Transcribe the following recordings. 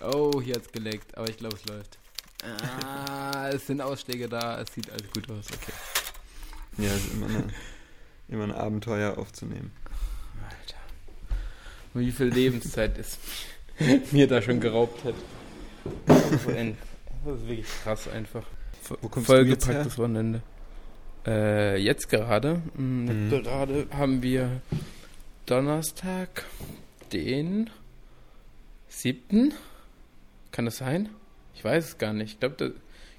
Oh, hier hat's geleckt, aber ich glaube, es läuft. Ah, es sind Ausschläge da, es sieht alles gut aus, okay. Ja, es ist immer, eine, immer ein Abenteuer aufzunehmen. Alter. Wie viel Lebenszeit es mir da schon geraubt hat. Das ist wirklich krass einfach. Wo kommst du jetzt her? Vollgepacktes Wochenende. Äh, jetzt gerade, mh, Mhm. gerade haben wir Donnerstag, den siebten. Kann das sein? Ich weiß es gar nicht. Ich glaube,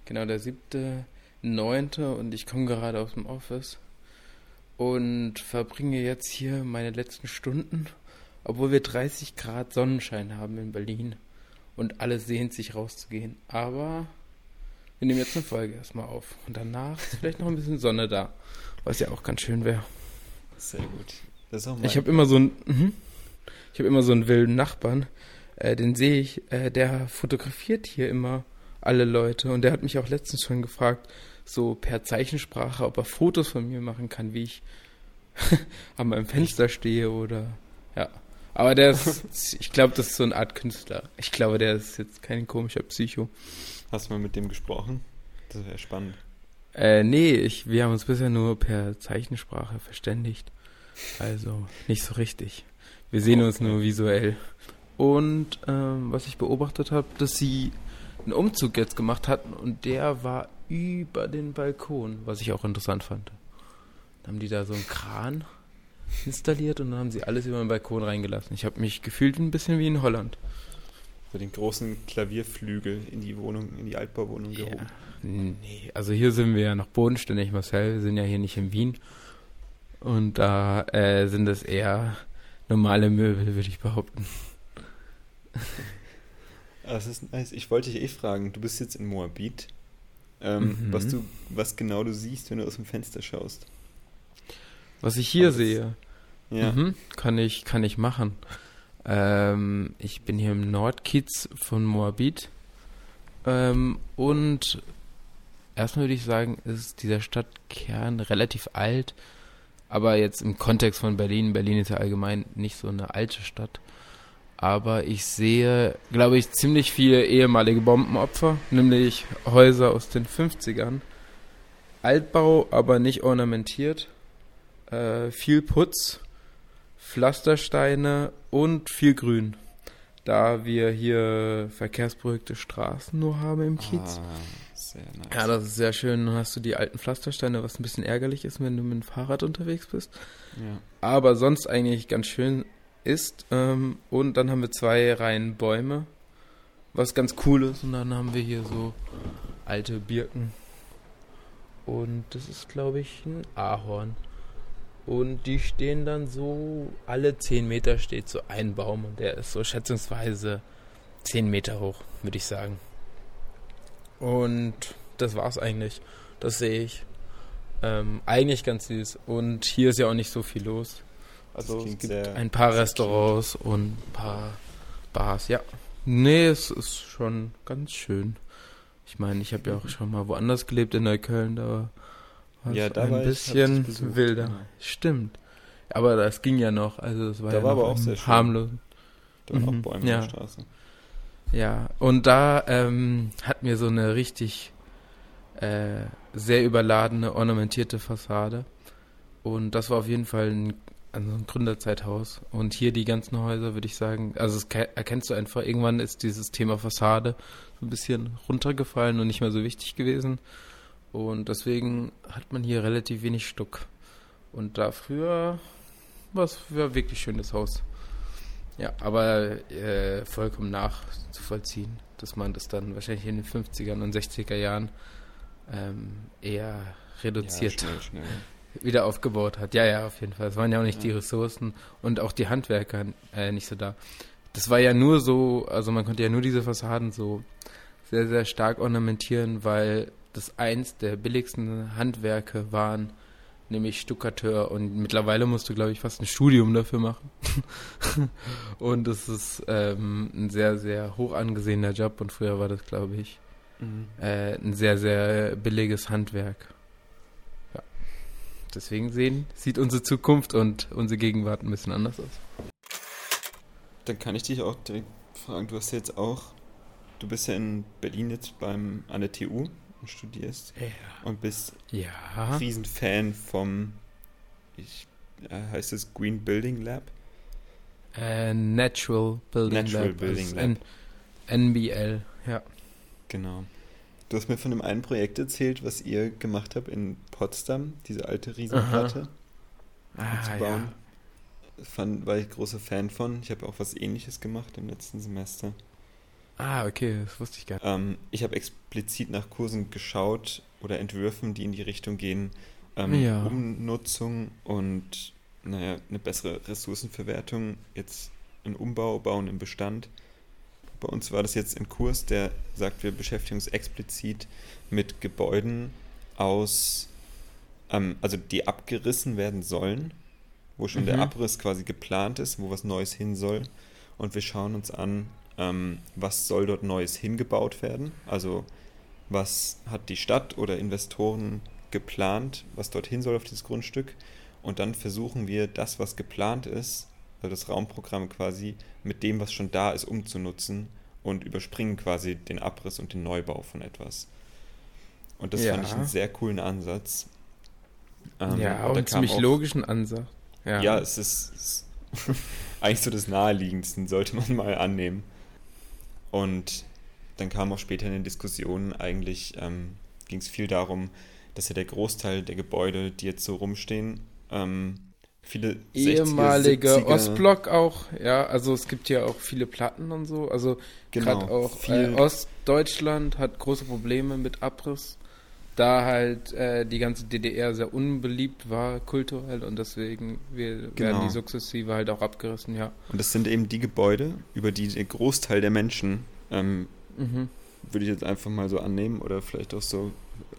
genau der siebte, neunte und ich komme gerade aus dem Office und verbringe jetzt hier meine letzten Stunden, obwohl wir 30 Grad Sonnenschein haben in Berlin und alle sehnt sich rauszugehen. Aber wir nehmen jetzt eine Folge erstmal auf und danach ist vielleicht noch ein bisschen Sonne da, was ja auch ganz schön wäre. Sehr gut. Ich habe immer so einen, mhm. ich habe immer so einen wilden Nachbarn, äh, den sehe ich, äh, der fotografiert hier immer alle Leute und der hat mich auch letztens schon gefragt, so per Zeichensprache, ob er Fotos von mir machen kann, wie ich an meinem Fenster stehe oder ja. Aber der ist, ich glaube, das ist so eine Art Künstler. Ich glaube, der ist jetzt kein komischer Psycho. Hast du mal mit dem gesprochen? Das wäre spannend. Äh, nee, ich, wir haben uns bisher nur per Zeichensprache verständigt. Also nicht so richtig. Wir sehen uns Okay. nur visuell. Und ähm, was ich beobachtet habe, dass sie einen Umzug jetzt gemacht hatten und der war über den Balkon, was ich auch interessant fand. Dann haben die da so einen Kran installiert und dann haben sie alles über den Balkon reingelassen. Ich habe mich gefühlt ein bisschen wie in Holland. So den großen Klavierflügel in die Wohnung, in die Altbauwohnung Ja. gehoben. Nee, also hier sind wir ja noch bodenständig, Marcel. Wir sind ja hier nicht in Wien. Und da äh, sind es eher normale Möbel, würde ich behaupten. Ah, Das ist nice. Ich wollte dich eh fragen, du bist jetzt in Moabit. Ähm, Mhm. was, du, was genau du siehst, wenn du aus dem Fenster schaust. Was ich hier das- sehe, Ja. mhm, kann ich kann ich machen. Ähm, ich bin hier im Nordkiez von Moabit. Ähm, und erstmal würde ich sagen, ist dieser Stadtkern relativ alt. Aber jetzt im Kontext von Berlin, Berlin ist ja allgemein nicht so eine alte Stadt. Aber ich sehe, glaube ich, ziemlich viele ehemalige Bombenopfer, nämlich Häuser aus den 50ern. Altbau, aber nicht ornamentiert. Äh, viel Putz, Pflastersteine und viel Grün. Da wir hier verkehrsberuhigte Straßen nur haben im Kiez. Ah, sehr nice. Ja, das ist sehr schön. Dann hast du die alten Pflastersteine, was ein bisschen ärgerlich ist, wenn du mit dem Fahrrad unterwegs bist. ja. Aber sonst eigentlich ganz schön ist. Ähm, und dann haben wir zwei Reihen Bäume, was ganz cool ist. Und dann haben wir hier so alte Birken. Und das ist, glaube ich, ein Ahorn. Und die stehen dann so, alle 10 Meter steht so ein Baum und der ist so schätzungsweise 10 Meter hoch, würde ich sagen. Und das war's eigentlich. Das sehe ich. Ähm, eigentlich ganz süß. Und hier ist ja auch nicht so viel los. Also es klingt gibt ein paar Restaurants und ein paar Bars. Ja. Nee, es ist schon ganz schön. Ich meine, ich habe ja auch schon mal woanders gelebt in Neukölln, da war Ja, es ein bisschen wilder. genau. Stimmt. Aber das ging ja noch, also das war Da ja war aber auch sehr schön. harmlos. Da waren Mhm, auch Bäume ja. in der Straße. Ja, und da ähm, hatten wir so eine richtig äh, sehr überladene, ornamentierte Fassade. Und das war auf jeden Fall ein, also ein Gründerzeithaus. Und hier die ganzen Häuser, würde ich sagen, also das ke- erkennst du einfach, irgendwann ist dieses Thema Fassade so ein bisschen runtergefallen und nicht mehr so wichtig gewesen. Und deswegen hat man hier relativ wenig Stuck. Und da früher war es wirklich schönes Haus. Ja, aber äh, vollkommen nachzuvollziehen, dass man das dann wahrscheinlich in den 50ern und 60er Jahren ähm, eher reduziert Ja, schnell, schnell. Wieder aufgebaut hat. Ja, ja, auf jeden Fall. Es waren ja auch nicht Ja. die Ressourcen und auch die Handwerker äh, nicht so da. Das war ja nur so, also man konnte ja nur diese Fassaden so sehr, sehr stark ornamentieren, weil das eins der billigsten Handwerke waren, nämlich Stuckateur. Und mittlerweile musst du, glaube ich, fast ein Studium dafür machen. und es ist ähm, ein sehr, sehr hoch angesehener Job. Und früher war das, glaube ich, Mhm. äh, ein sehr, sehr billiges Handwerk. Deswegen sehen, sieht unsere Zukunft und unsere Gegenwart ein bisschen anders aus. Dann kann ich dich auch direkt fragen, du hast jetzt auch du bist ja in Berlin jetzt beim, an der TU und studierst Ja. und bist Ja. Riesenfan vom, ich, äh, heißt es Green Building Lab? Äh, Natural Building Natural Lab. Building also Lab. NBL, ja. Genau. Du hast mir von einem einen Projekt erzählt, was ihr gemacht habt in Potsdam, diese alte Riesenplatte Ah, zu bauen. Fand, war ich großer Fan von. Ich habe auch was ähnliches gemacht im letzten Semester. Ah, okay, das wusste ich gar nicht. Ähm, ich habe explizit nach Kursen geschaut oder Entwürfen, die in die Richtung gehen, ähm, Ja. Umnutzung und naja, eine bessere Ressourcenverwertung, jetzt ein Umbau, Bauen im Bestand. Bei uns war das jetzt ein Kurs, der sagt, wir beschäftigen uns explizit mit Gebäuden aus, ähm, also die abgerissen werden sollen, wo schon der Mhm. Abriss quasi geplant ist, wo was Neues hin soll. Und wir schauen uns an, ähm, was soll dort Neues hingebaut werden. Also was hat die Stadt oder Investoren geplant, was dorthin soll auf dieses Grundstück. Und dann versuchen wir das, was geplant ist, das Raumprogramm quasi, mit dem, was schon da ist, umzunutzen und überspringen quasi den Abriss und den Neubau von etwas. Und das fand ich Ja. einen sehr coolen Ansatz. Ähm, ja, und einen ziemlich auch- logischen Ansatz. Ja, ja, es ist, es ist eigentlich so das Naheliegendsten, sollte man mal annehmen. Und dann kam auch später in den Diskussionen eigentlich, ähm, ging es viel darum, dass ja der Großteil der Gebäude, die jetzt so rumstehen, ähm, viele 60er, ehemaliger 70er Ostblock auch, ja, also es gibt ja auch viele Platten und so, also Genau, gerade auch viel- äh, Ostdeutschland hat große Probleme mit Abriss, da halt äh, die ganze DDR sehr unbeliebt war kulturell und deswegen wir, werden Genau. die sukzessive halt auch abgerissen, ja. Und das sind eben die Gebäude, über die der Großteil der Menschen, ähm, Mhm. würde ich jetzt einfach mal so annehmen oder vielleicht auch so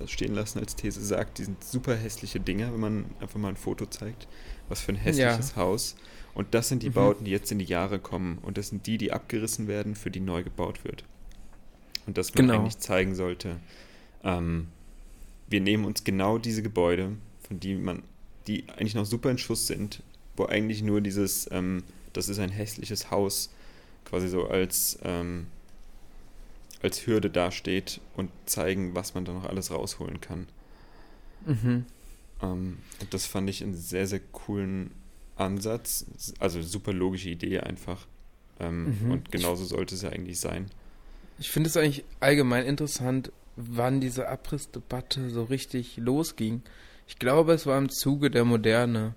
stehen lassen als These sagt, die sind super hässliche Dinger, wenn man einfach mal ein Foto zeigt. Was für ein hässliches Haus. Und das sind die Mhm. Bauten, die jetzt in die Jahre kommen. Und das sind die, die abgerissen werden, für die neu gebaut wird. Und dass man Genau. eigentlich zeigen sollte, ähm, wir nehmen uns genau diese Gebäude, von die man, die eigentlich noch super in Schuss sind, wo eigentlich nur dieses, ähm, das ist ein hässliches Haus, quasi so als, ähm, als Hürde dasteht und zeigen, was man da noch alles rausholen kann. Mhm. Ähm, das fand ich einen sehr, sehr coolen Ansatz. Also super logische Idee einfach. Ähm, Mhm. Und genauso sollte es ja eigentlich sein. Ich finde es eigentlich allgemein interessant, wann diese Abrissdebatte so richtig losging. Ich glaube, es war im Zuge der Moderne,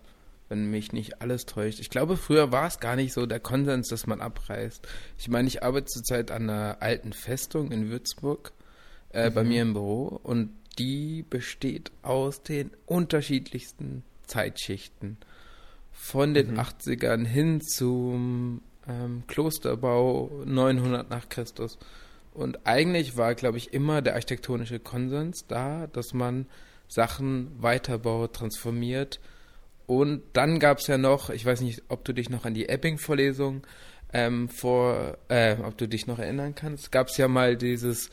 wenn mich nicht alles täuscht. Ich glaube, früher war es gar nicht so der Konsens, dass man abreißt. Ich meine, ich arbeite zurzeit an einer alten Festung in Würzburg äh, bei Mhm. mir im Büro und die besteht aus den unterschiedlichsten Zeitschichten. Von den Mhm. 80ern hin zum ähm, Klosterbau 900 nach Christus. Und eigentlich war, glaube ich, immer der architektonische Konsens da, dass man Sachen weiterbaut, transformiert. Und dann gab es ja noch, ich weiß nicht, ob du dich noch an die Ebbing-Vorlesung ähm, vor, äh, ob du dich noch erinnern kannst, gab es ja mal dieses,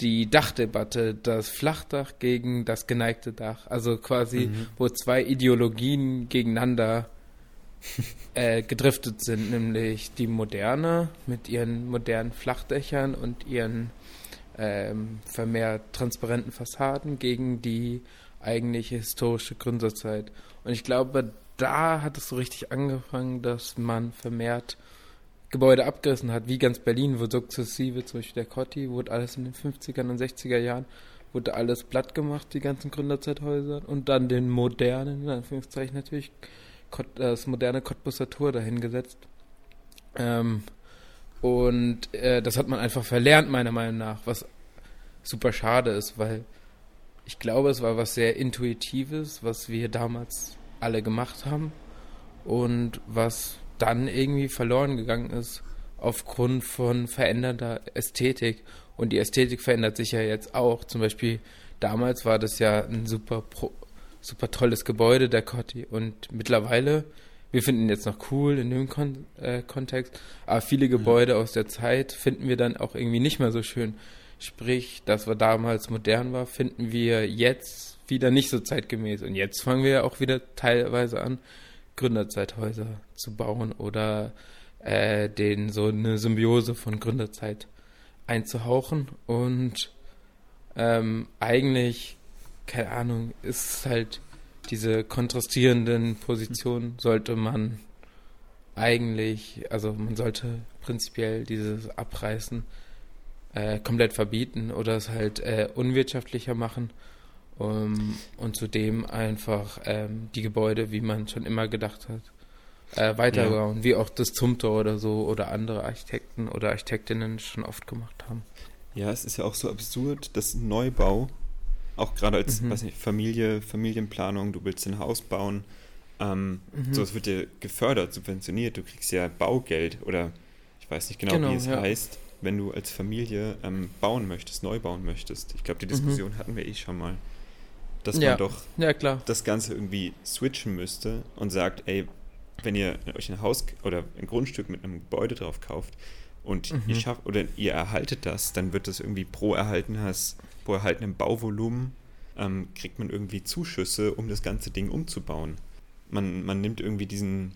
die Dachdebatte, das Flachdach gegen das geneigte Dach. Also quasi, Mhm. wo zwei Ideologien gegeneinander äh, gedriftet sind, nämlich die moderne mit ihren modernen Flachdächern und ihren ähm, vermehrt transparenten Fassaden gegen die eigentliche historische Gründerzeit. Und ich glaube, da hat es so richtig angefangen, dass man vermehrt Gebäude abgerissen hat, wie ganz Berlin, wo sukzessive, zum Beispiel der Cotti, wurde alles in den 50er und 60er Jahren, wurde alles platt gemacht, die ganzen Gründerzeithäuser, und dann den modernen, in Anführungszeichen natürlich, Kott- das moderne Cottbusser Tor dahingesetzt. Ähm, und äh, das hat man einfach verlernt, meiner Meinung nach, was super schade ist, weil ich glaube, es war was sehr Intuitives, was wir damals alle gemacht haben und was dann irgendwie verloren gegangen ist aufgrund von verändernder Ästhetik. Und die Ästhetik verändert sich ja jetzt auch. Zum Beispiel damals war das ja ein super, pro, super tolles Gebäude, der Cotti. Und mittlerweile, wir finden ihn jetzt noch cool in dem Kon äh, Kontext, aber viele Gebäude aus der Zeit finden wir dann auch irgendwie nicht mehr so schön. Sprich, das, was damals modern war, finden wir jetzt wieder nicht so zeitgemäß. Und jetzt fangen wir ja auch wieder teilweise an, Gründerzeithäuser zu bauen oder äh, den so eine Symbiose von Gründerzeit einzuhauchen und ähm, eigentlich, keine Ahnung, ist halt diese kontrastierenden Positionen sollte man eigentlich, also man sollte prinzipiell dieses Abreißen äh, komplett verbieten oder es halt äh, unwirtschaftlicher machen um, und zudem einfach ähm, die Gebäude, wie man schon immer gedacht hat, äh, weiterbauen, ja. wie auch das Zumtor oder so oder andere Architekten oder Architektinnen schon oft gemacht haben. Ja, es ist ja auch so absurd, dass Neubau, auch gerade als mhm. weiß nicht, Familie, Familienplanung, du willst ein Haus bauen, ähm, mhm. so es wird dir gefördert, subventioniert, du kriegst ja Baugeld oder ich weiß nicht genau, genau wie es ja. heißt, wenn du als Familie ähm, bauen möchtest, neu bauen möchtest. Ich glaube, die mhm. Diskussion mhm. hatten wir eh schon mal. Dass ja. man doch ja, das Ganze irgendwie switchen müsste und sagt, ey, wenn ihr euch ein Haus oder ein Grundstück mit einem Gebäude drauf kauft und mhm. ihr schafft oder ihr erhaltet das, dann wird das irgendwie pro erhaltenes, pro erhaltenem Bauvolumen ähm, kriegt man irgendwie Zuschüsse, um das ganze Ding umzubauen. Man, man nimmt irgendwie diesen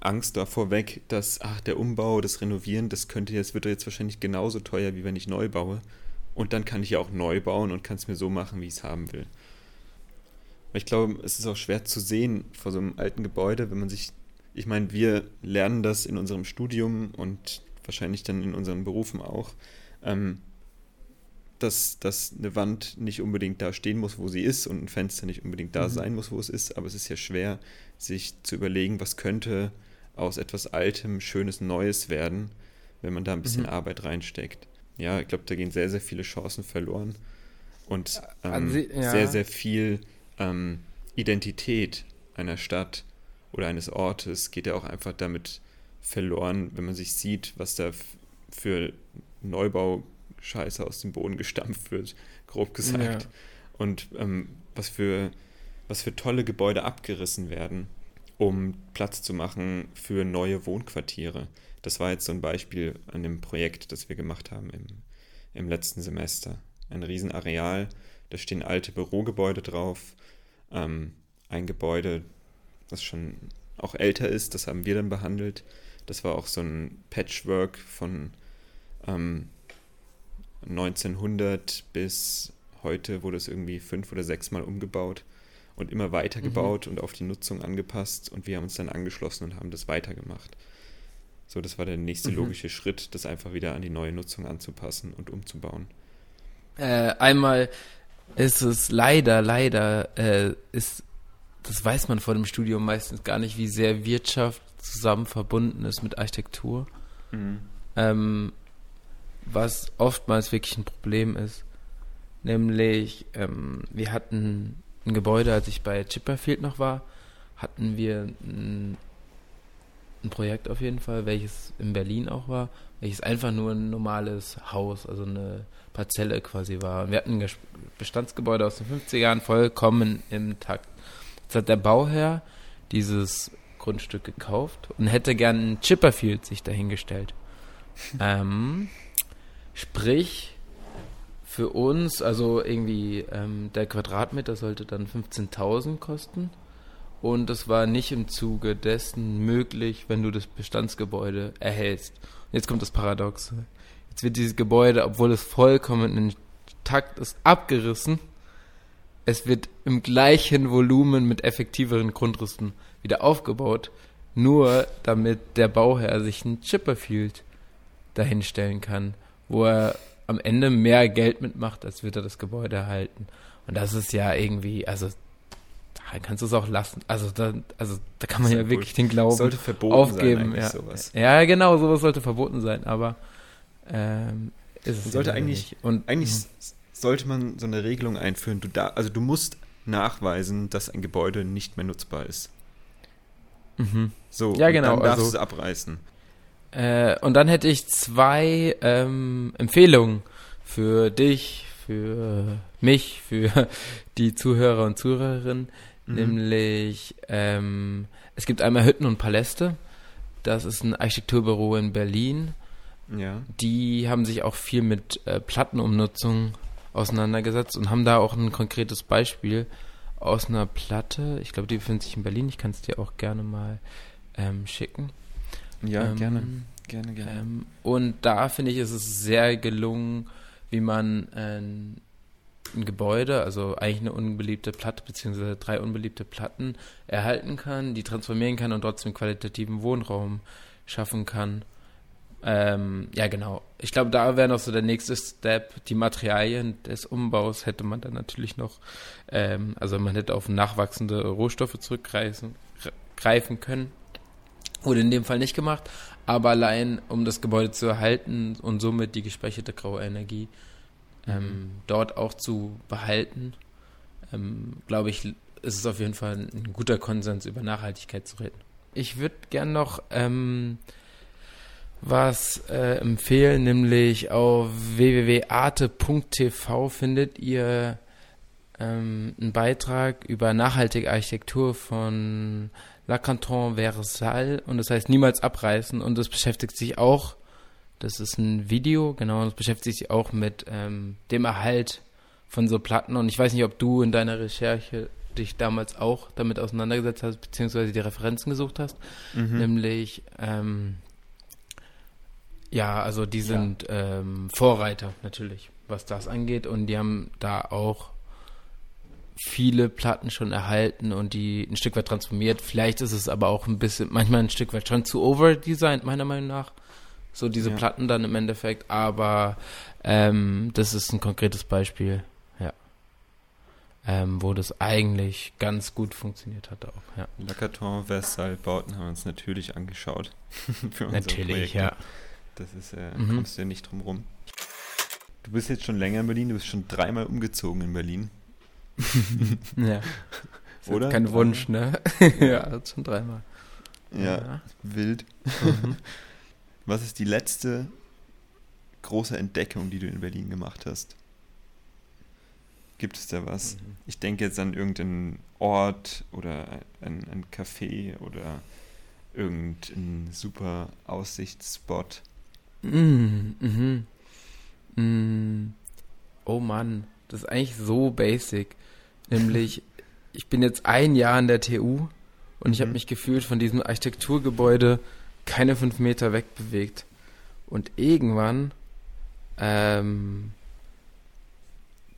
Angst davor weg, dass, ach, der Umbau, das Renovieren, das könnte jetzt, wird jetzt wahrscheinlich genauso teuer, wie wenn ich neu baue. Und dann kann ich ja auch neu bauen und kann es mir so machen, wie ich es haben will. Ich glaube, es ist auch schwer zu sehen vor so einem alten Gebäude, wenn man sich, ich meine, wir lernen das in unserem Studium und wahrscheinlich dann in unseren Berufen auch, ähm, dass, dass eine Wand nicht unbedingt da stehen muss, wo sie ist und ein Fenster nicht unbedingt da mhm. sein muss, wo es ist, aber es ist ja schwer, sich zu überlegen, was könnte aus etwas Altem, Schönes, Neues werden, wenn man da ein bisschen mhm. Arbeit reinsteckt. Ja, ich glaube, da gehen sehr, sehr viele Chancen verloren und ähm, Sie, ja. sehr, sehr viel ähm, Identität einer Stadt oder eines Ortes geht ja auch einfach damit verloren, wenn man sich sieht, was da für Neubau-Scheiße aus dem Boden gestampft wird, grob gesagt. Ja. Und ähm, was, für, was für tolle Gebäude abgerissen werden, um Platz zu machen für neue Wohnquartiere. Das war jetzt so ein Beispiel an dem Projekt, das wir gemacht haben im, im letzten Semester. Ein Riesenareal, da stehen alte Bürogebäude drauf ähm, ein Gebäude, das schon auch älter ist, das haben wir dann behandelt. Das war auch so ein Patchwork von ähm, 1900 bis heute wurde es irgendwie fünf oder sechs Mal umgebaut und immer weiter mhm. gebaut und auf die Nutzung angepasst und wir haben uns dann angeschlossen und haben das weitergemacht. So, das war der nächste mhm. logische Schritt, das einfach wieder an die neue Nutzung anzupassen und umzubauen. Äh, einmal ist es leider, leider, äh, ist, das weiß man vor dem Studium meistens gar nicht, wie sehr Wirtschaft zusammen verbunden ist mit Architektur. Mhm. Ähm, was oftmals wirklich ein Problem ist. Nämlich, ähm, wir hatten ein Gebäude, als ich bei Chipperfield noch war, hatten wir ein, ein Projekt auf jeden Fall, welches in Berlin auch war, welches einfach nur ein normales Haus, also eine Parzelle quasi war. Wir hatten ein Bestandsgebäude aus den 50ern vollkommen im Takt. Jetzt hat der Bauherr dieses Grundstück gekauft und hätte gern ein Chipperfield sich dahingestellt. ähm, sprich, für uns, also irgendwie ähm, der Quadratmeter sollte dann 15.000 kosten. Und das war nicht im Zuge dessen möglich, wenn du das Bestandsgebäude erhältst. Und jetzt kommt das Paradoxe. Jetzt wird dieses Gebäude, obwohl es vollkommen intakt ist, abgerissen. Es wird im gleichen Volumen mit effektiveren Grundrüsten wieder aufgebaut, nur damit der Bauherr sich ein Chipperfield dahinstellen kann, wo er am Ende mehr Geld mitmacht, als wird er das Gebäude erhalten. Und das ist ja irgendwie, also da kannst du es auch lassen. Also da, also da kann man ja wirklich den Glauben sollte verboten aufgeben. Sein, ja. Sowas. ja, genau, sowas sollte verboten sein, aber ähm, ist es sollte eigentlich, Und, eigentlich mh. sollte man so eine Regelung einführen. Du da, also du musst nachweisen, dass ein Gebäude nicht mehr nutzbar ist. Mhm. So, ja, genau. dann darfst also, du es abreißen. Äh, und dann hätte ich zwei ähm, Empfehlungen für dich, für mich, für die Zuhörer und Zuhörerinnen. Mhm. Nämlich, ähm, es gibt einmal Hütten und Paläste. Das ist ein Architekturbüro in Berlin. Ja. Die haben sich auch viel mit äh, Plattenumnutzung auseinandergesetzt und haben da auch ein konkretes Beispiel aus einer Platte. Ich glaube, die befindet sich in Berlin. Ich kann es dir auch gerne mal ähm, schicken. Ja, ähm, gerne. Gerne, gerne. Ähm, und da finde ich, ist es sehr gelungen, wie man ein, ein Gebäude, also eigentlich eine unbeliebte Platte, beziehungsweise drei unbeliebte Platten erhalten kann, die transformieren kann und trotzdem qualitativen Wohnraum schaffen kann. Ähm, ja, genau. Ich glaube, da wäre noch so der nächste Step. Die Materialien des Umbaus hätte man dann natürlich noch, ähm, also man hätte auf nachwachsende Rohstoffe zurückgreifen greifen können. Wurde in dem Fall nicht gemacht, aber allein um das Gebäude zu erhalten und somit die gespeicherte graue Energie ähm, mhm. dort auch zu behalten, ähm, glaube ich, ist es auf jeden Fall ein guter Konsens über Nachhaltigkeit zu reden. Ich würde gern noch ähm, was äh, empfehlen, nämlich auf www.arte.tv findet ihr ähm, einen Beitrag über nachhaltige Architektur von La Canton Versailles und das heißt niemals abreißen und das beschäftigt sich auch, das ist ein Video, genau, das beschäftigt sich auch mit ähm, dem Erhalt von so Platten und ich weiß nicht, ob du in deiner Recherche dich damals auch damit auseinandergesetzt hast, beziehungsweise die Referenzen gesucht hast, mhm. nämlich ähm, ja, also die sind ja. ähm, Vorreiter natürlich, was das angeht. Und die haben da auch viele Platten schon erhalten und die ein Stück weit transformiert. Vielleicht ist es aber auch ein bisschen, manchmal ein Stück weit schon zu overdesigned, meiner Meinung nach. So diese ja. Platten dann im Endeffekt. Aber ähm, das ist ein konkretes Beispiel, ja. Ähm, wo das eigentlich ganz gut funktioniert hat auch, ja. Lacaton Versailles Bauten haben wir uns natürlich angeschaut. natürlich, Projekt. ja. Das ist, äh, mhm. kommst du ja nicht drum rum. Du bist jetzt schon länger in Berlin, du bist schon dreimal umgezogen in Berlin. Ja. Oder? Kein dreimal? Wunsch, ne? ja, schon dreimal. Ja, ja. wild. Mhm. Was ist die letzte große Entdeckung, die du in Berlin gemacht hast? Gibt es da was? Mhm. Ich denke jetzt an irgendeinen Ort oder ein, ein Café oder irgendeinen super Aussichtsspot. Mm, mhm. Mm. Oh Mann, das ist eigentlich so basic. Nämlich, ich bin jetzt ein Jahr in der TU und ich mhm. habe mich gefühlt von diesem Architekturgebäude keine fünf Meter wegbewegt. Und irgendwann ähm,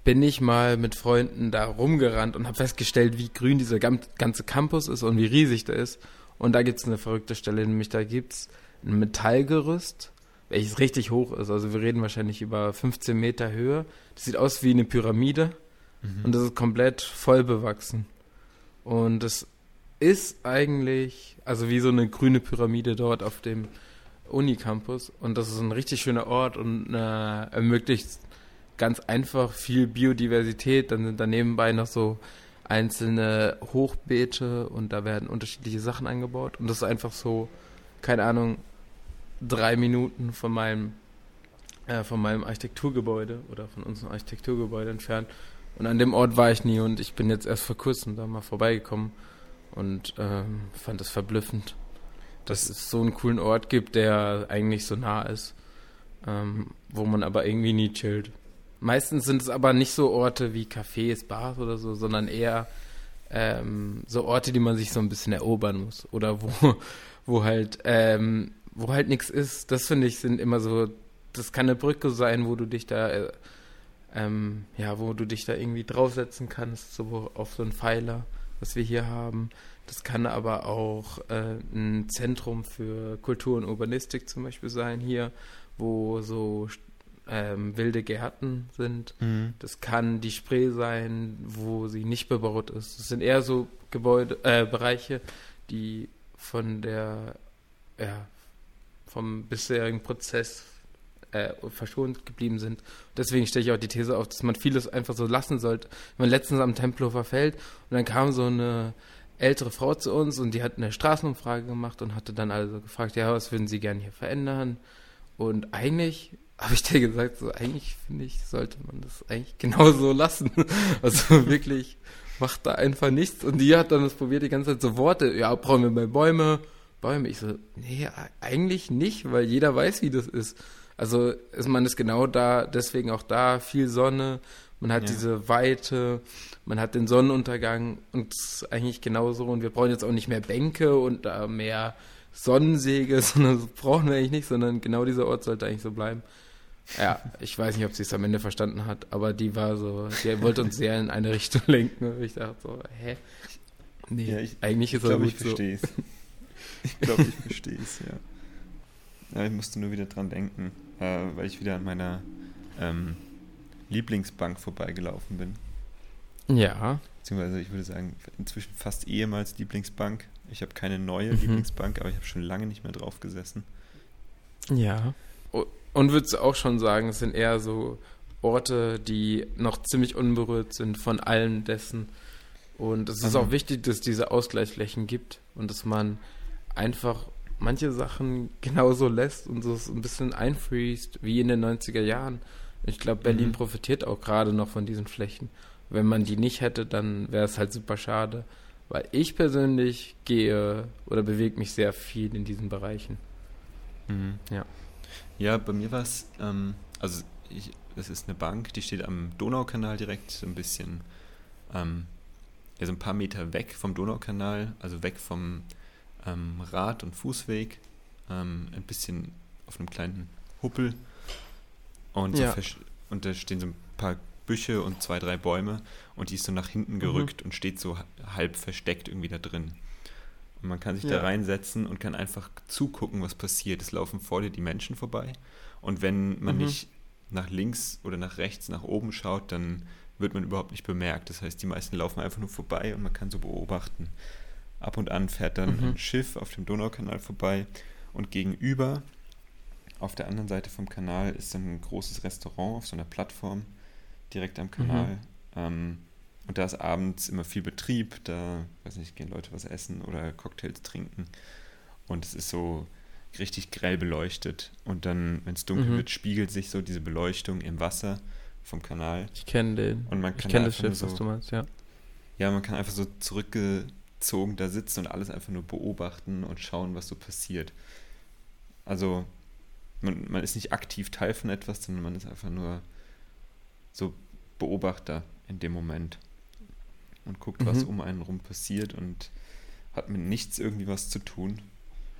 bin ich mal mit Freunden da rumgerannt und habe festgestellt, wie grün dieser ganze Campus ist und wie riesig der ist. Und da gibt es eine verrückte Stelle, nämlich da gibt es ein Metallgerüst welches richtig hoch ist. Also wir reden wahrscheinlich über 15 Meter Höhe. Das sieht aus wie eine Pyramide mhm. und das ist komplett voll bewachsen. Und das ist eigentlich, also wie so eine grüne Pyramide dort auf dem Unicampus. Und das ist ein richtig schöner Ort und äh, ermöglicht ganz einfach viel Biodiversität. Dann sind da nebenbei noch so einzelne Hochbeete und da werden unterschiedliche Sachen angebaut. Und das ist einfach so, keine Ahnung, drei Minuten von meinem, äh, von meinem Architekturgebäude oder von unserem Architekturgebäude entfernt. Und an dem Ort war ich nie und ich bin jetzt erst vor kurzem da mal vorbeigekommen und ähm, fand es verblüffend, dass es so einen coolen Ort gibt, der eigentlich so nah ist, ähm, wo man aber irgendwie nie chillt. Meistens sind es aber nicht so Orte wie Cafés, Bars oder so, sondern eher ähm, so Orte, die man sich so ein bisschen erobern muss oder wo, wo halt ähm, wo halt nichts ist, das finde ich sind immer so, das kann eine Brücke sein, wo du dich da, äh, ähm, ja, wo du dich da irgendwie draufsetzen kannst, so auf so einen Pfeiler, was wir hier haben. Das kann aber auch äh, ein Zentrum für Kultur und Urbanistik zum Beispiel sein hier, wo so ähm, wilde Gärten sind. Mhm. Das kann die Spree sein, wo sie nicht bebaut ist. Das sind eher so Gebäude, äh, Bereiche, die von der ja, vom bisherigen Prozess äh, verschont geblieben sind. Deswegen stelle ich auch die These auf, dass man vieles einfach so lassen sollte. Wenn man letztens am Tempelhofer Feld und dann kam so eine ältere Frau zu uns und die hat eine Straßenumfrage gemacht und hatte dann also gefragt, ja, was würden Sie gerne hier verändern? Und eigentlich habe ich dir gesagt, so eigentlich finde ich, sollte man das eigentlich genauso lassen. Also wirklich macht da einfach nichts. Und die hat dann das probiert, die ganze Zeit so Worte, ja, brauchen wir mehr Bäume, Bäume. Ich so, nee, eigentlich nicht, weil jeder weiß, wie das ist. Also ist man ist genau da, deswegen auch da viel Sonne, man hat ja. diese Weite, man hat den Sonnenuntergang und es ist eigentlich genauso. Und wir brauchen jetzt auch nicht mehr Bänke und da mehr Sonnensäge, sondern das brauchen wir eigentlich nicht, sondern genau dieser Ort sollte eigentlich so bleiben. Ja, ich weiß nicht, ob sie es am Ende verstanden hat, aber die war so, die wollte uns sehr in eine Richtung lenken. Und ich dachte so, hä? Nee, ja, ich, eigentlich ist ich glaub, ich verstehe so. Ich glaube, ich verstehe es, ja. ja. Ich musste nur wieder dran denken, äh, weil ich wieder an meiner ähm, Lieblingsbank vorbeigelaufen bin. Ja. Beziehungsweise ich würde sagen, inzwischen fast ehemals Lieblingsbank. Ich habe keine neue mhm. Lieblingsbank, aber ich habe schon lange nicht mehr drauf gesessen. Ja. Und würdest du auch schon sagen, es sind eher so Orte, die noch ziemlich unberührt sind von allem dessen. Und es ist mhm. auch wichtig, dass es diese Ausgleichsflächen gibt und dass man einfach manche Sachen genauso lässt und so ein bisschen einfriest, wie in den 90er Jahren. Ich glaube, Berlin mhm. profitiert auch gerade noch von diesen Flächen. Wenn man die nicht hätte, dann wäre es halt super schade. Weil ich persönlich gehe oder bewege mich sehr viel in diesen Bereichen. Mhm. Ja. Ja, bei mir war es, ähm, also ich, es ist eine Bank, die steht am Donaukanal direkt, so ein bisschen, ähm, ja, so ein paar Meter weg vom Donaukanal, also weg vom ähm, Rad- und Fußweg, ähm, ein bisschen auf einem kleinen Huppel. Und, ja. so und da stehen so ein paar Büsche und zwei, drei Bäume und die ist so nach hinten mhm. gerückt mhm. und steht so halb versteckt irgendwie da drin. Und man kann sich ja. da reinsetzen und kann einfach zugucken, was passiert. Es laufen vor dir die Menschen vorbei und wenn man mhm. nicht nach links oder nach rechts, nach oben schaut, dann wird man überhaupt nicht bemerkt. Das heißt, die meisten laufen einfach nur vorbei und man kann so beobachten. Ab und an fährt dann mhm. ein Schiff auf dem Donaukanal vorbei und gegenüber, auf der anderen Seite vom Kanal, ist dann ein großes Restaurant auf so einer Plattform direkt am Kanal. Mhm. Ähm, und da ist abends immer viel Betrieb, da, weiß nicht, gehen Leute was essen oder Cocktails trinken. Und es ist so richtig grell beleuchtet. Und dann, wenn es dunkel mhm. wird, spiegelt sich so diese Beleuchtung im Wasser vom Kanal. Ich kenne den. Und man kann ich kenne das Schiff, so, was du meinst, ja. Ja, man kann einfach so zurückgezogen da sitzen und alles einfach nur beobachten und schauen, was so passiert. Also, man, man ist nicht aktiv Teil von etwas, sondern man ist einfach nur so Beobachter in dem Moment und guckt, mhm. was um einen rum passiert und hat mit nichts irgendwie was zu tun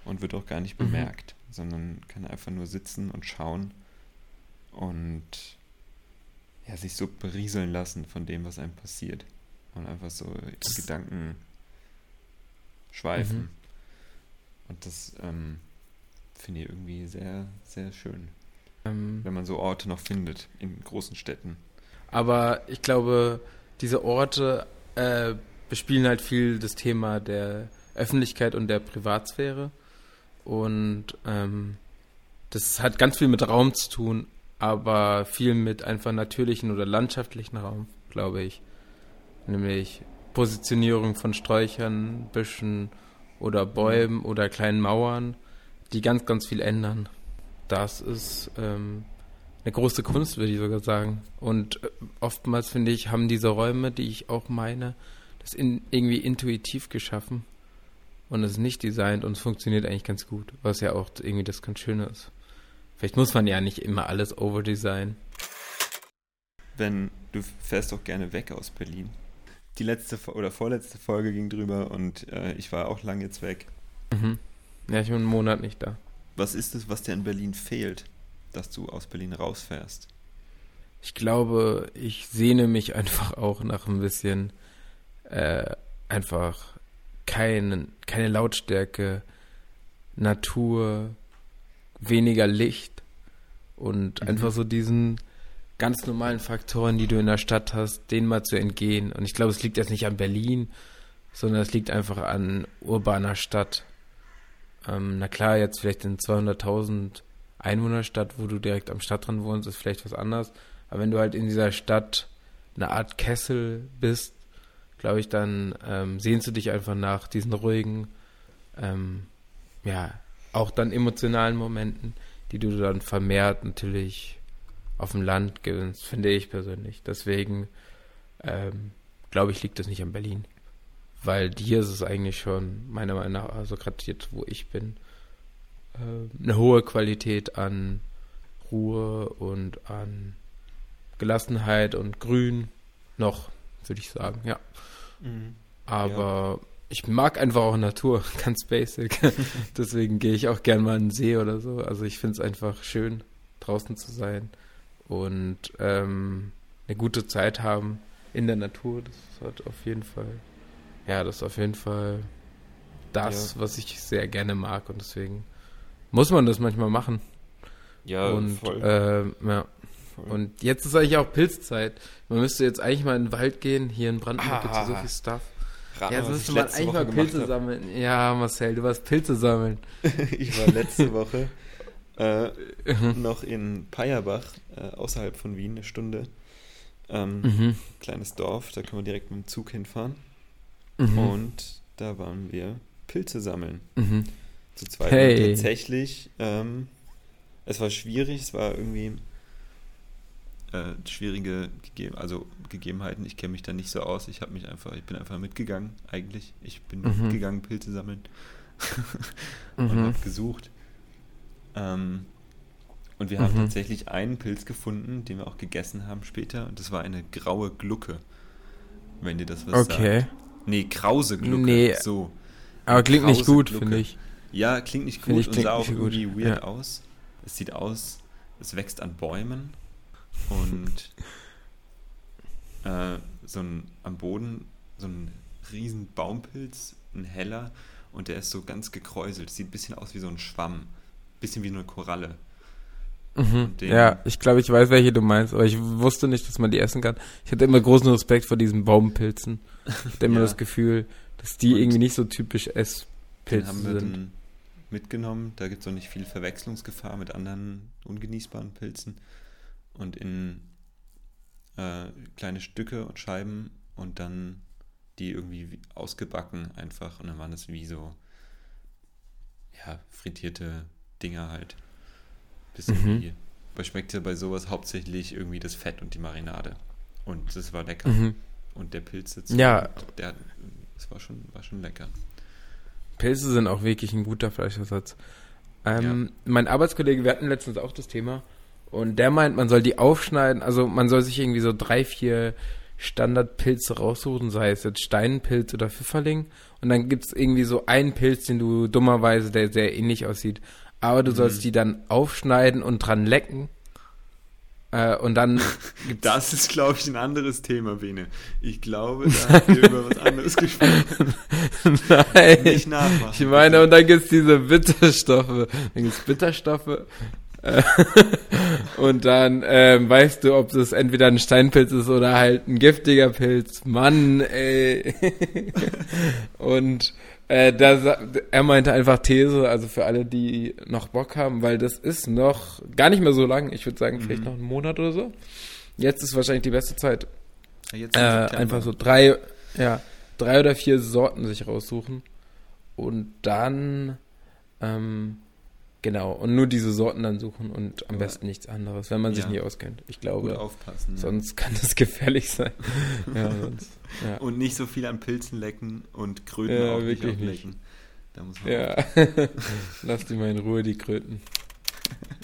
und wird auch gar nicht mhm. bemerkt, sondern kann einfach nur sitzen und schauen und ja, sich so berieseln lassen von dem, was einem passiert. Und einfach so Gedanken schweifen. Mhm. Und das ähm, finde ich irgendwie sehr, sehr schön. Ähm, wenn man so Orte noch findet in großen Städten. Aber ich glaube, diese Orte äh, bespielen halt viel das Thema der Öffentlichkeit und der Privatsphäre. Und ähm, das hat ganz viel mit Raum zu tun, aber viel mit einfach natürlichen oder landschaftlichen Raum, glaube ich. Nämlich Positionierung von Sträuchern, Büschen oder Bäumen mhm. oder kleinen Mauern, die ganz, ganz viel ändern. Das ist ähm, eine große Kunst, würde ich sogar sagen. Und äh, oftmals, finde ich, haben diese Räume, die ich auch meine, das in, irgendwie intuitiv geschaffen und es ist nicht designt und es funktioniert eigentlich ganz gut, was ja auch irgendwie das ganz Schöne ist. Vielleicht muss man ja nicht immer alles overdesignen. Wenn du fährst doch gerne weg aus Berlin. Die letzte oder vorletzte Folge ging drüber und äh, ich war auch lange jetzt weg. Mhm. Ja, ich bin einen Monat nicht da. Was ist es, was dir in Berlin fehlt? dass du aus Berlin rausfährst? Ich glaube, ich sehne mich einfach auch nach ein bisschen äh, einfach kein, keine Lautstärke, Natur, weniger Licht und mhm. einfach so diesen ganz normalen Faktoren, die du in der Stadt hast, denen mal zu entgehen. Und ich glaube, es liegt jetzt nicht an Berlin, sondern es liegt einfach an urbaner Stadt. Ähm, na klar, jetzt vielleicht in 200.000 Einwohnerstadt, wo du direkt am Stadtrand wohnst, ist vielleicht was anderes. Aber wenn du halt in dieser Stadt eine Art Kessel bist, glaube ich, dann ähm, sehnst du dich einfach nach diesen ruhigen, ähm, ja, auch dann emotionalen Momenten, die du dann vermehrt natürlich auf dem Land gewinnst, finde ich persönlich. Deswegen ähm, glaube ich, liegt das nicht an Berlin. Weil hier ist es eigentlich schon, meiner Meinung nach, also gerade jetzt, wo ich bin, äh, eine hohe Qualität an Ruhe und an Gelassenheit und Grün noch, würde ich sagen, ja. Mhm. Aber ich mag einfach auch Natur, ganz basic. Deswegen gehe ich auch gern mal in den See oder so. Also ich finde es einfach schön, draußen zu sein und ähm, eine gute Zeit haben in der Natur. Das hat auf jeden Fall, ja, das ist auf jeden Fall das, ja. was ich sehr gerne mag und deswegen muss man das manchmal machen. Ja, und, voll. Äh, ja. Voll. Und jetzt ist eigentlich auch Pilzzeit. Man müsste jetzt eigentlich mal in den Wald gehen. Hier in Brandenburg gibt es so viel Stuff. Rat ja, jetzt müsste man eigentlich Woche mal Pilze sammeln. Ja, Marcel, du warst Pilze sammeln. ich war letzte Woche äh, noch in Peierbach, äh, außerhalb von Wien, eine Stunde. Ähm, mhm. Kleines Dorf, da können wir direkt mit dem Zug hinfahren. Mhm. Und da waren wir Pilze sammeln. Mhm. Zu zweit. Hey. tatsächlich, ähm, es war schwierig, es war irgendwie äh, schwierige Gege also Gegebenheiten. Ich kenne mich da nicht so aus. Ich habe mich einfach, ich bin einfach mitgegangen eigentlich. Ich bin mhm. mitgegangen, Pilze sammeln und mhm. habe gesucht. Ähm, und wir haben mhm. tatsächlich einen Pilz gefunden, den wir auch gegessen haben später. Und das war eine graue Glucke. Wenn dir das was okay. sagt. Nee, krause Glucke. Nee. So. Aber klingt nicht gut, finde ich. Ja, klingt nicht gut und sah auch irgendwie gut. weird ja. aus. Es sieht aus, es wächst an Bäumen und äh, so ein am Boden so ein riesen Baumpilz, ein heller und der ist so ganz gekräuselt. Sieht ein bisschen aus wie so ein Schwamm, bisschen wie eine Koralle. Mhm. Ja, ich glaube, ich weiß, welche du meinst, aber ich wusste nicht, dass man die essen kann. Ich hatte immer großen Respekt vor diesen Baumpilzen. Ich hatte immer ja. das Gefühl, dass die und irgendwie nicht so typisch Esspilze sind. mitgenommen. Da gibt es auch nicht viel Verwechslungsgefahr mit anderen ungenießbaren Pilzen. Und in äh, kleine Stücke und Scheiben und dann die irgendwie ausgebacken einfach. Und dann waren das wie so, ja, frittierte Dinger halt. Bisschen mhm. wie. Aber schmeckt ja bei sowas hauptsächlich irgendwie das Fett und die Marinade. Und das war lecker. Mhm. Und der Pilz sitzt. Ja. Der, das war schon, war schon lecker. Pilze sind auch wirklich ein guter Fleischersatz. Ähm, ja. Mein Arbeitskollege, wir hatten letztens auch das Thema, und der meint, man soll die aufschneiden, also man soll sich irgendwie so drei, vier Standardpilze raussuchen, sei es jetzt Steinpilz oder Pfifferling. Und dann gibt es irgendwie so einen Pilz, den du dummerweise, der sehr ähnlich aussieht. Aber du mhm. sollst die dann aufschneiden und dran lecken. Äh, und dann Das ist, glaube ich, ein anderes Thema, Bene. Ich glaube, da haben wir über was anderes gesprochen. Nein. Nicht nachmachen. Ich meine, und dann gibt es diese Bitterstoffe. Dann gibt es Bitterstoffe und dann ähm, weißt du, ob das entweder ein Steinpilz ist oder halt ein giftiger Pilz. Mann, ey. und äh, da, er meinte einfach These, also für alle, die noch Bock haben, weil das ist noch gar nicht mehr so lang. Ich würde sagen, vielleicht mhm. noch einen Monat oder so. Jetzt ist wahrscheinlich die beste Zeit. Äh, einfach so drei, ja, drei oder vier Sorten sich raussuchen und dann ähm, Genau, und nur diese Sorten dann suchen und am ja. besten nichts anderes, wenn man ja. sich nie auskennt. Ich glaube, Gut aufpassen, sonst kann das gefährlich sein. ja, sonst, und nicht so viel an Pilzen lecken und Kröten auch nicht lecken. Da muss man ja, lass die mal in Ruhe, die Kröten.